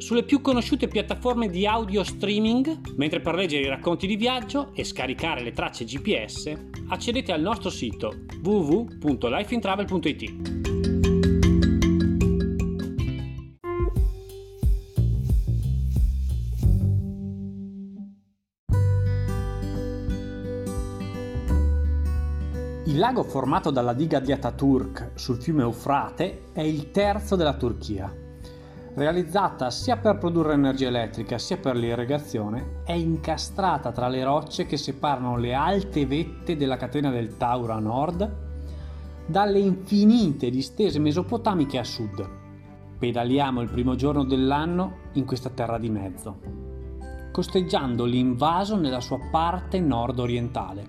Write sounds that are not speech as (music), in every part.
sulle più conosciute piattaforme di audio streaming, mentre per leggere i racconti di viaggio e scaricare le tracce GPS accedete al nostro sito www.lifeintravel.it. Il lago formato dalla diga di Ataturk sul fiume Eufrate è il terzo della Turchia realizzata sia per produrre energia elettrica sia per l'irrigazione, è incastrata tra le rocce che separano le alte vette della catena del Tauro a nord dalle infinite distese mesopotamiche a sud. Pedaliamo il primo giorno dell'anno in questa terra di mezzo, costeggiando l'invaso nella sua parte nord-orientale.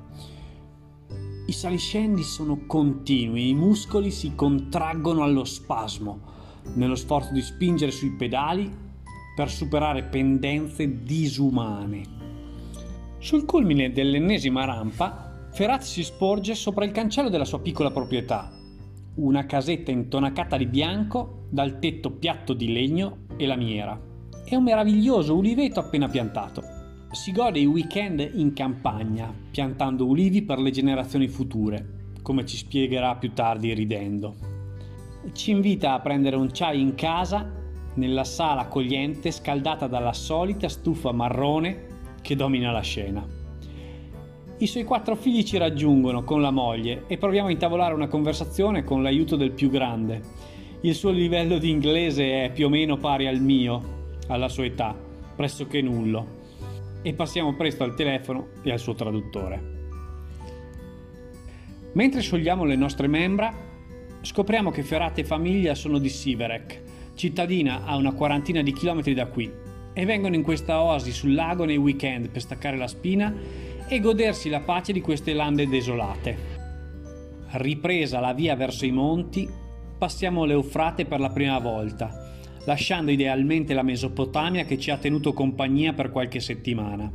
I saliscendi sono continui, i muscoli si contraggono allo spasmo nello sforzo di spingere sui pedali per superare pendenze disumane. Sul culmine dell'ennesima rampa, Ferraz si sporge sopra il cancello della sua piccola proprietà, una casetta intonacata di bianco dal tetto piatto di legno e lamiera e un meraviglioso uliveto appena piantato. Si gode i weekend in campagna, piantando ulivi per le generazioni future, come ci spiegherà più tardi ridendo ci invita a prendere un chai in casa nella sala accogliente scaldata dalla solita stufa marrone che domina la scena. I suoi quattro figli ci raggiungono con la moglie e proviamo a intavolare una conversazione con l'aiuto del più grande. Il suo livello di inglese è più o meno pari al mio, alla sua età, pressoché nullo. E passiamo presto al telefono e al suo traduttore. Mentre sciogliamo le nostre membra, Scopriamo che Ferrate e famiglia sono di Siverek, cittadina a una quarantina di chilometri da qui, e vengono in questa oasi sul lago nei weekend per staccare la spina e godersi la pace di queste lande desolate. Ripresa la via verso i monti, passiamo l'Eufrate per la prima volta, lasciando idealmente la Mesopotamia che ci ha tenuto compagnia per qualche settimana.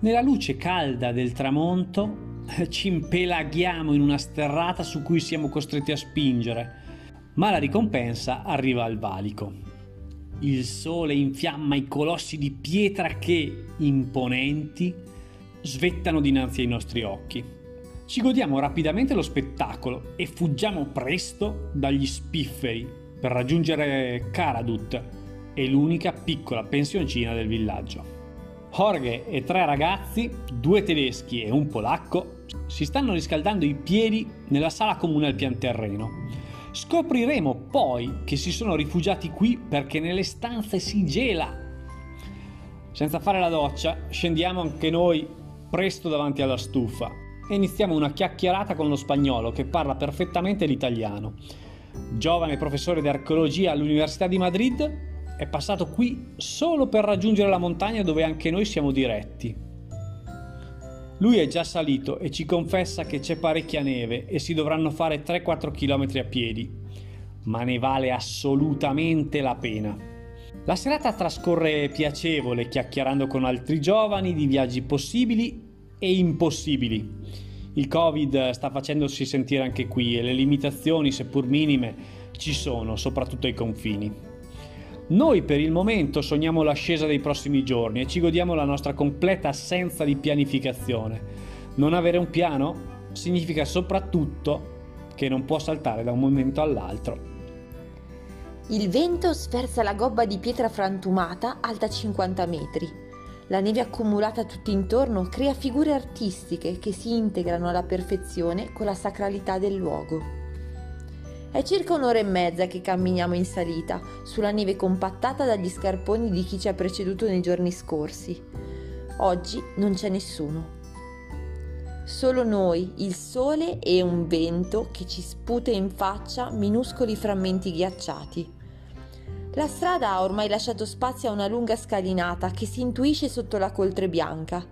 Nella luce calda del tramonto (laughs) ci impelaghiamo in una sterrata su cui siamo costretti a spingere, ma la ricompensa arriva al valico. Il sole infiamma i colossi di pietra che, imponenti, svettano dinanzi ai nostri occhi. Ci godiamo rapidamente lo spettacolo e fuggiamo presto dagli spifferi per raggiungere Karadut e l'unica piccola pensioncina del villaggio. Jorge e tre ragazzi, due tedeschi e un polacco, si stanno riscaldando i piedi nella sala comune al pian terreno. Scopriremo poi che si sono rifugiati qui perché nelle stanze si gela. Senza fare la doccia, scendiamo anche noi presto davanti alla stufa e iniziamo una chiacchierata con lo spagnolo che parla perfettamente l'italiano. Giovane professore di archeologia all'Università di Madrid, è passato qui solo per raggiungere la montagna dove anche noi siamo diretti. Lui è già salito e ci confessa che c'è parecchia neve e si dovranno fare 3-4 km a piedi, ma ne vale assolutamente la pena. La serata trascorre piacevole chiacchierando con altri giovani di viaggi possibili e impossibili. Il Covid sta facendosi sentire anche qui e le limitazioni, seppur minime, ci sono, soprattutto ai confini. Noi per il momento sogniamo l'ascesa dei prossimi giorni e ci godiamo la nostra completa assenza di pianificazione. Non avere un piano significa soprattutto che non può saltare da un momento all'altro. Il vento sferza la gobba di pietra frantumata alta 50 metri. La neve accumulata tutto intorno crea figure artistiche che si integrano alla perfezione con la sacralità del luogo. È circa un'ora e mezza che camminiamo in salita, sulla neve compattata dagli scarponi di chi ci ha preceduto nei giorni scorsi. Oggi non c'è nessuno. Solo noi, il sole e un vento che ci sputa in faccia minuscoli frammenti ghiacciati. La strada ha ormai lasciato spazio a una lunga scalinata che si intuisce sotto la coltre bianca.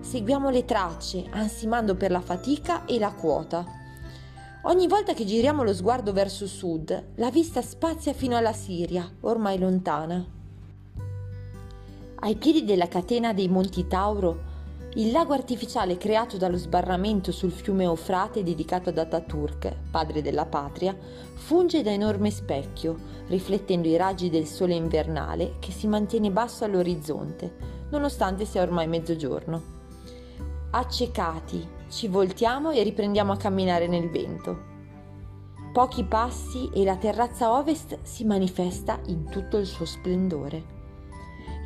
Seguiamo le tracce, ansimando per la fatica e la quota. Ogni volta che giriamo lo sguardo verso sud, la vista spazia fino alla Siria, ormai lontana. Ai piedi della catena dei Monti Tauro, il lago artificiale creato dallo sbarramento sul fiume Eufrate dedicato ad Ataturk, padre della patria, funge da enorme specchio, riflettendo i raggi del sole invernale che si mantiene basso all'orizzonte, nonostante sia ormai mezzogiorno. Accecati, ci voltiamo e riprendiamo a camminare nel vento. Pochi passi e la terrazza ovest si manifesta in tutto il suo splendore.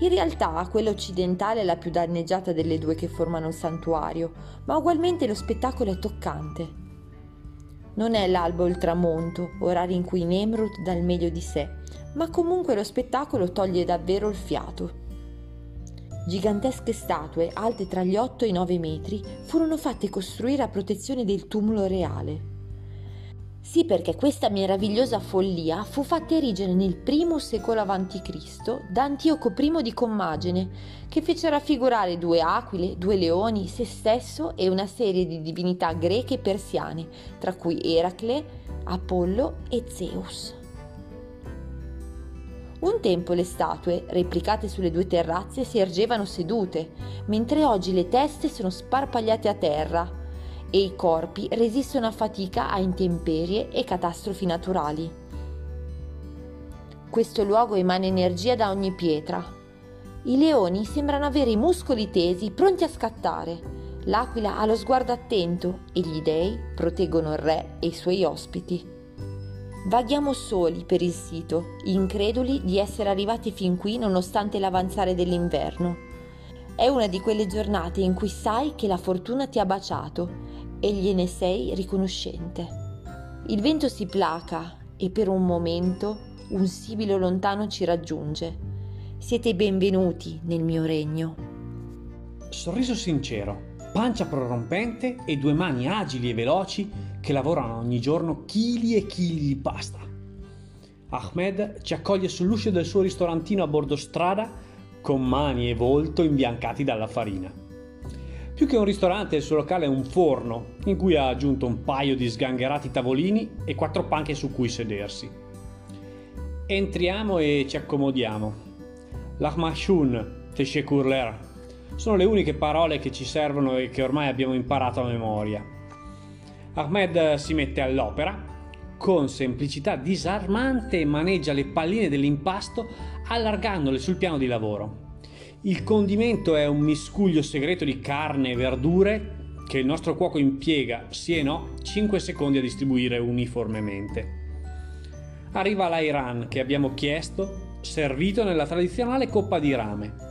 In realtà quella occidentale è la più danneggiata delle due che formano il santuario, ma ugualmente lo spettacolo è toccante. Non è l'alba o il tramonto, orari in cui Nemrut dà il meglio di sé, ma comunque lo spettacolo toglie davvero il fiato. Gigantesche statue, alte tra gli 8 e i 9 metri, furono fatte costruire a protezione del tumulo reale. Sì, perché questa meravigliosa follia fu fatta erigere nel I secolo a.C. da Antioco I di Commagene, che fece raffigurare due aquile, due leoni, se stesso e una serie di divinità greche e persiane, tra cui Eracle, Apollo e Zeus. Un tempo le statue, replicate sulle due terrazze, si ergevano sedute, mentre oggi le teste sono sparpagliate a terra e i corpi resistono a fatica a intemperie e catastrofi naturali. Questo luogo emana energia da ogni pietra. I leoni sembrano avere i muscoli tesi, pronti a scattare. L'aquila ha lo sguardo attento e gli dei proteggono il re e i suoi ospiti. Vaghiamo soli per il sito, increduli di essere arrivati fin qui nonostante l'avanzare dell'inverno. È una di quelle giornate in cui sai che la fortuna ti ha baciato e gliene sei riconoscente. Il vento si placa e per un momento un sibilo lontano ci raggiunge. Siete benvenuti nel mio regno. Sorriso sincero, pancia prorompente e due mani agili e veloci che lavorano ogni giorno chili e chili di pasta. Ahmed ci accoglie sull'uscio del suo ristorantino a bordo strada con mani e volto imbiancati dalla farina. Più che un ristorante, il suo locale è un forno in cui ha aggiunto un paio di sgangherati tavolini e quattro panche su cui sedersi. Entriamo e ci accomodiamo. L'Ahmashun, Teshekurler, sono le uniche parole che ci servono e che ormai abbiamo imparato a memoria. Ahmed si mette all'opera, con semplicità disarmante maneggia le palline dell'impasto allargandole sul piano di lavoro. Il condimento è un miscuglio segreto di carne e verdure che il nostro cuoco impiega, sì e no, 5 secondi a distribuire uniformemente. Arriva l'Airan che abbiamo chiesto, servito nella tradizionale coppa di rame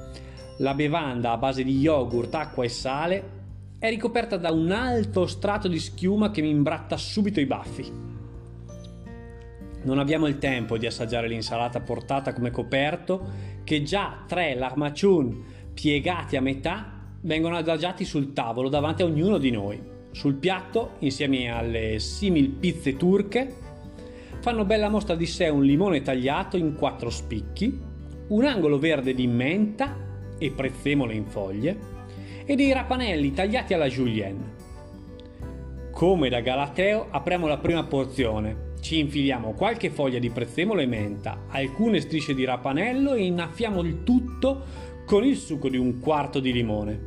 la bevanda a base di yogurt, acqua e sale è ricoperta da un alto strato di schiuma che mi imbratta subito i baffi. Non abbiamo il tempo di assaggiare l'insalata portata come coperto, che già tre lahmacun piegati a metà vengono adagiati sul tavolo davanti a ognuno di noi. Sul piatto, insieme alle simil pizze turche, fanno bella mostra di sé un limone tagliato in quattro spicchi, un angolo verde di menta e prezzemole in foglie e dei rapanelli tagliati alla julienne. Come da Galateo apriamo la prima porzione, ci infiliamo qualche foglia di prezzemolo e menta, alcune strisce di rapanello e innaffiamo il tutto con il succo di un quarto di limone.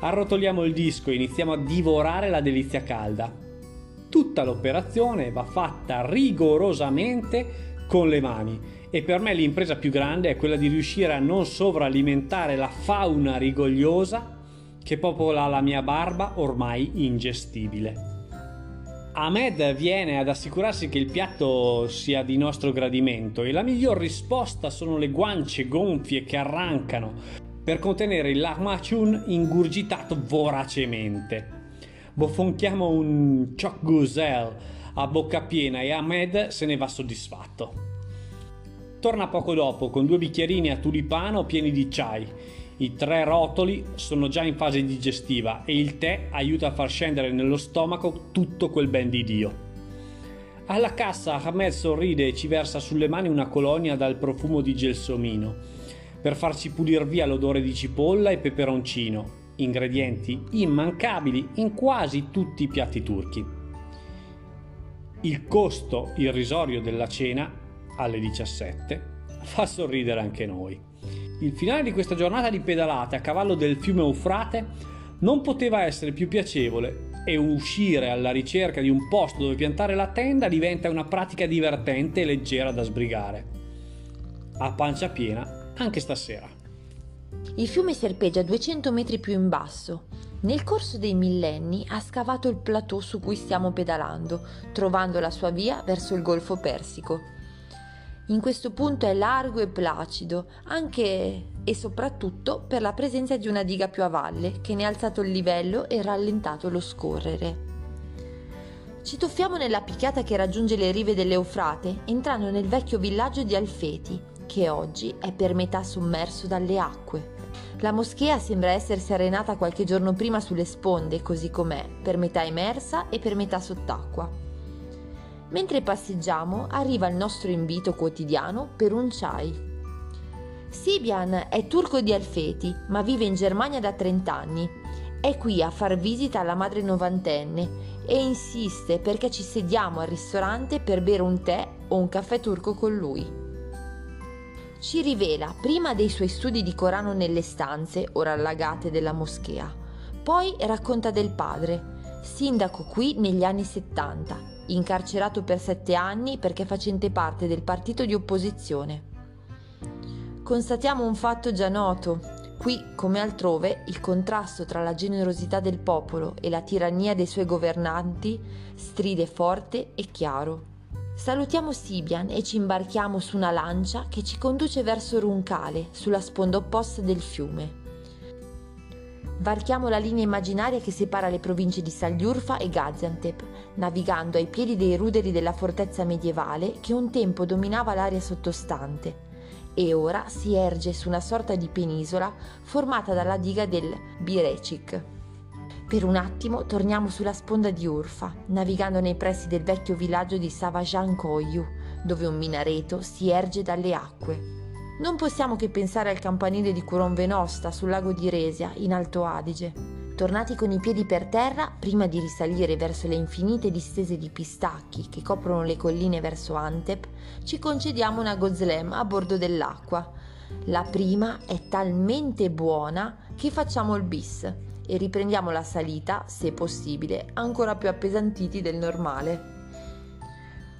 Arrotoliamo il disco e iniziamo a divorare la delizia calda. Tutta l'operazione va fatta rigorosamente con le mani e per me l'impresa più grande è quella di riuscire a non sovralimentare la fauna rigogliosa che popola la mia barba ormai ingestibile. Ahmed viene ad assicurarsi che il piatto sia di nostro gradimento e la miglior risposta sono le guance gonfie che arrancano per contenere il lahmacun ingurgitato voracemente. Bofonchiamo un choc guzel a bocca piena e Ahmed se ne va soddisfatto. Torna poco dopo con due bicchierini a tulipano pieni di chai. I tre rotoli sono già in fase digestiva e il tè aiuta a far scendere nello stomaco tutto quel ben di Dio. Alla cassa Ahmed sorride e ci versa sulle mani una colonia dal profumo di gelsomino per farci pulire via l'odore di cipolla e peperoncino, ingredienti immancabili in quasi tutti i piatti turchi. Il costo irrisorio della cena alle 17 fa sorridere anche noi. Il finale di questa giornata di pedalate a cavallo del fiume Eufrate non poteva essere più piacevole e uscire alla ricerca di un posto dove piantare la tenda diventa una pratica divertente e leggera da sbrigare. A pancia piena anche stasera. Il fiume serpeggia 200 metri più in basso. Nel corso dei millenni ha scavato il plateau su cui stiamo pedalando, trovando la sua via verso il Golfo Persico. In questo punto è largo e placido, anche e soprattutto per la presenza di una diga più a valle che ne ha alzato il livello e rallentato lo scorrere. Ci tuffiamo nella picchiata che raggiunge le rive dell'Eufrate, entrando nel vecchio villaggio di Alfeti, che oggi è per metà sommerso dalle acque. La moschea sembra essersi arenata qualche giorno prima sulle sponde, così com'è, per metà emersa e per metà sott'acqua. Mentre passeggiamo, arriva il nostro invito quotidiano per un chai. Sibian è turco di Alfeti, ma vive in Germania da 30 anni. È qui a far visita alla madre novantenne e insiste perché ci sediamo al ristorante per bere un tè o un caffè turco con lui ci rivela prima dei suoi studi di Corano nelle stanze, ora allagate, della moschea. Poi racconta del padre, sindaco qui negli anni 70, incarcerato per sette anni perché facente parte del partito di opposizione. Constatiamo un fatto già noto. Qui, come altrove, il contrasto tra la generosità del popolo e la tirannia dei suoi governanti stride forte e chiaro. Salutiamo Sibian e ci imbarchiamo su una lancia che ci conduce verso Runcale, sulla sponda opposta del fiume. Varchiamo la linea immaginaria che separa le province di Sagliurfa e Gaziantep, navigando ai piedi dei ruderi della fortezza medievale che un tempo dominava l'area sottostante e ora si erge su una sorta di penisola formata dalla diga del Birecik. Per un attimo torniamo sulla sponda di Urfa, navigando nei pressi del vecchio villaggio di Savajan Koyu, dove un minareto si erge dalle acque. Non possiamo che pensare al campanile di Curon Venosta sul lago di Resia, in Alto Adige. Tornati con i piedi per terra, prima di risalire verso le infinite distese di pistacchi che coprono le colline verso Antep, ci concediamo una gozlem a bordo dell'acqua. La prima è talmente buona che facciamo il bis e riprendiamo la salita, se possibile, ancora più appesantiti del normale.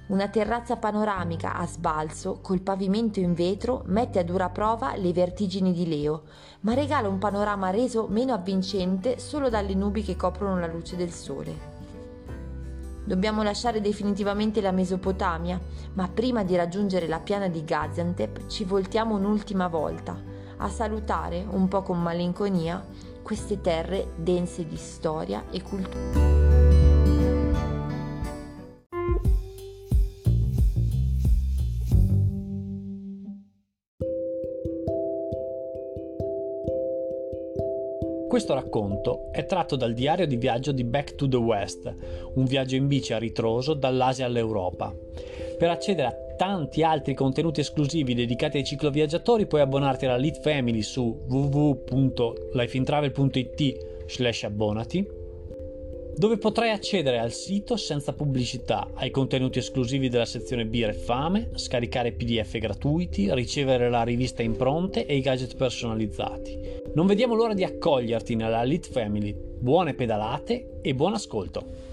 Una terrazza panoramica a sbalzo, col pavimento in vetro, mette a dura prova le vertigini di Leo, ma regala un panorama reso meno avvincente solo dalle nubi che coprono la luce del sole. Dobbiamo lasciare definitivamente la Mesopotamia, ma prima di raggiungere la piana di Gaziantep ci voltiamo un'ultima volta, a salutare, un po' con malinconia, queste terre dense di storia e cultura. Questo racconto è tratto dal diario di viaggio di Back to the West, un viaggio in bici a ritroso dall'Asia all'Europa. Per accedere a tanti altri contenuti esclusivi dedicati ai cicloviaggiatori puoi abbonarti alla Lead Family su www.lifeintravel.it slash abbonati dove potrai accedere al sito senza pubblicità, ai contenuti esclusivi della sezione Birra e Fame, scaricare PDF gratuiti, ricevere la rivista impronte e i gadget personalizzati. Non vediamo l'ora di accoglierti nella Lead Family. Buone pedalate e buon ascolto!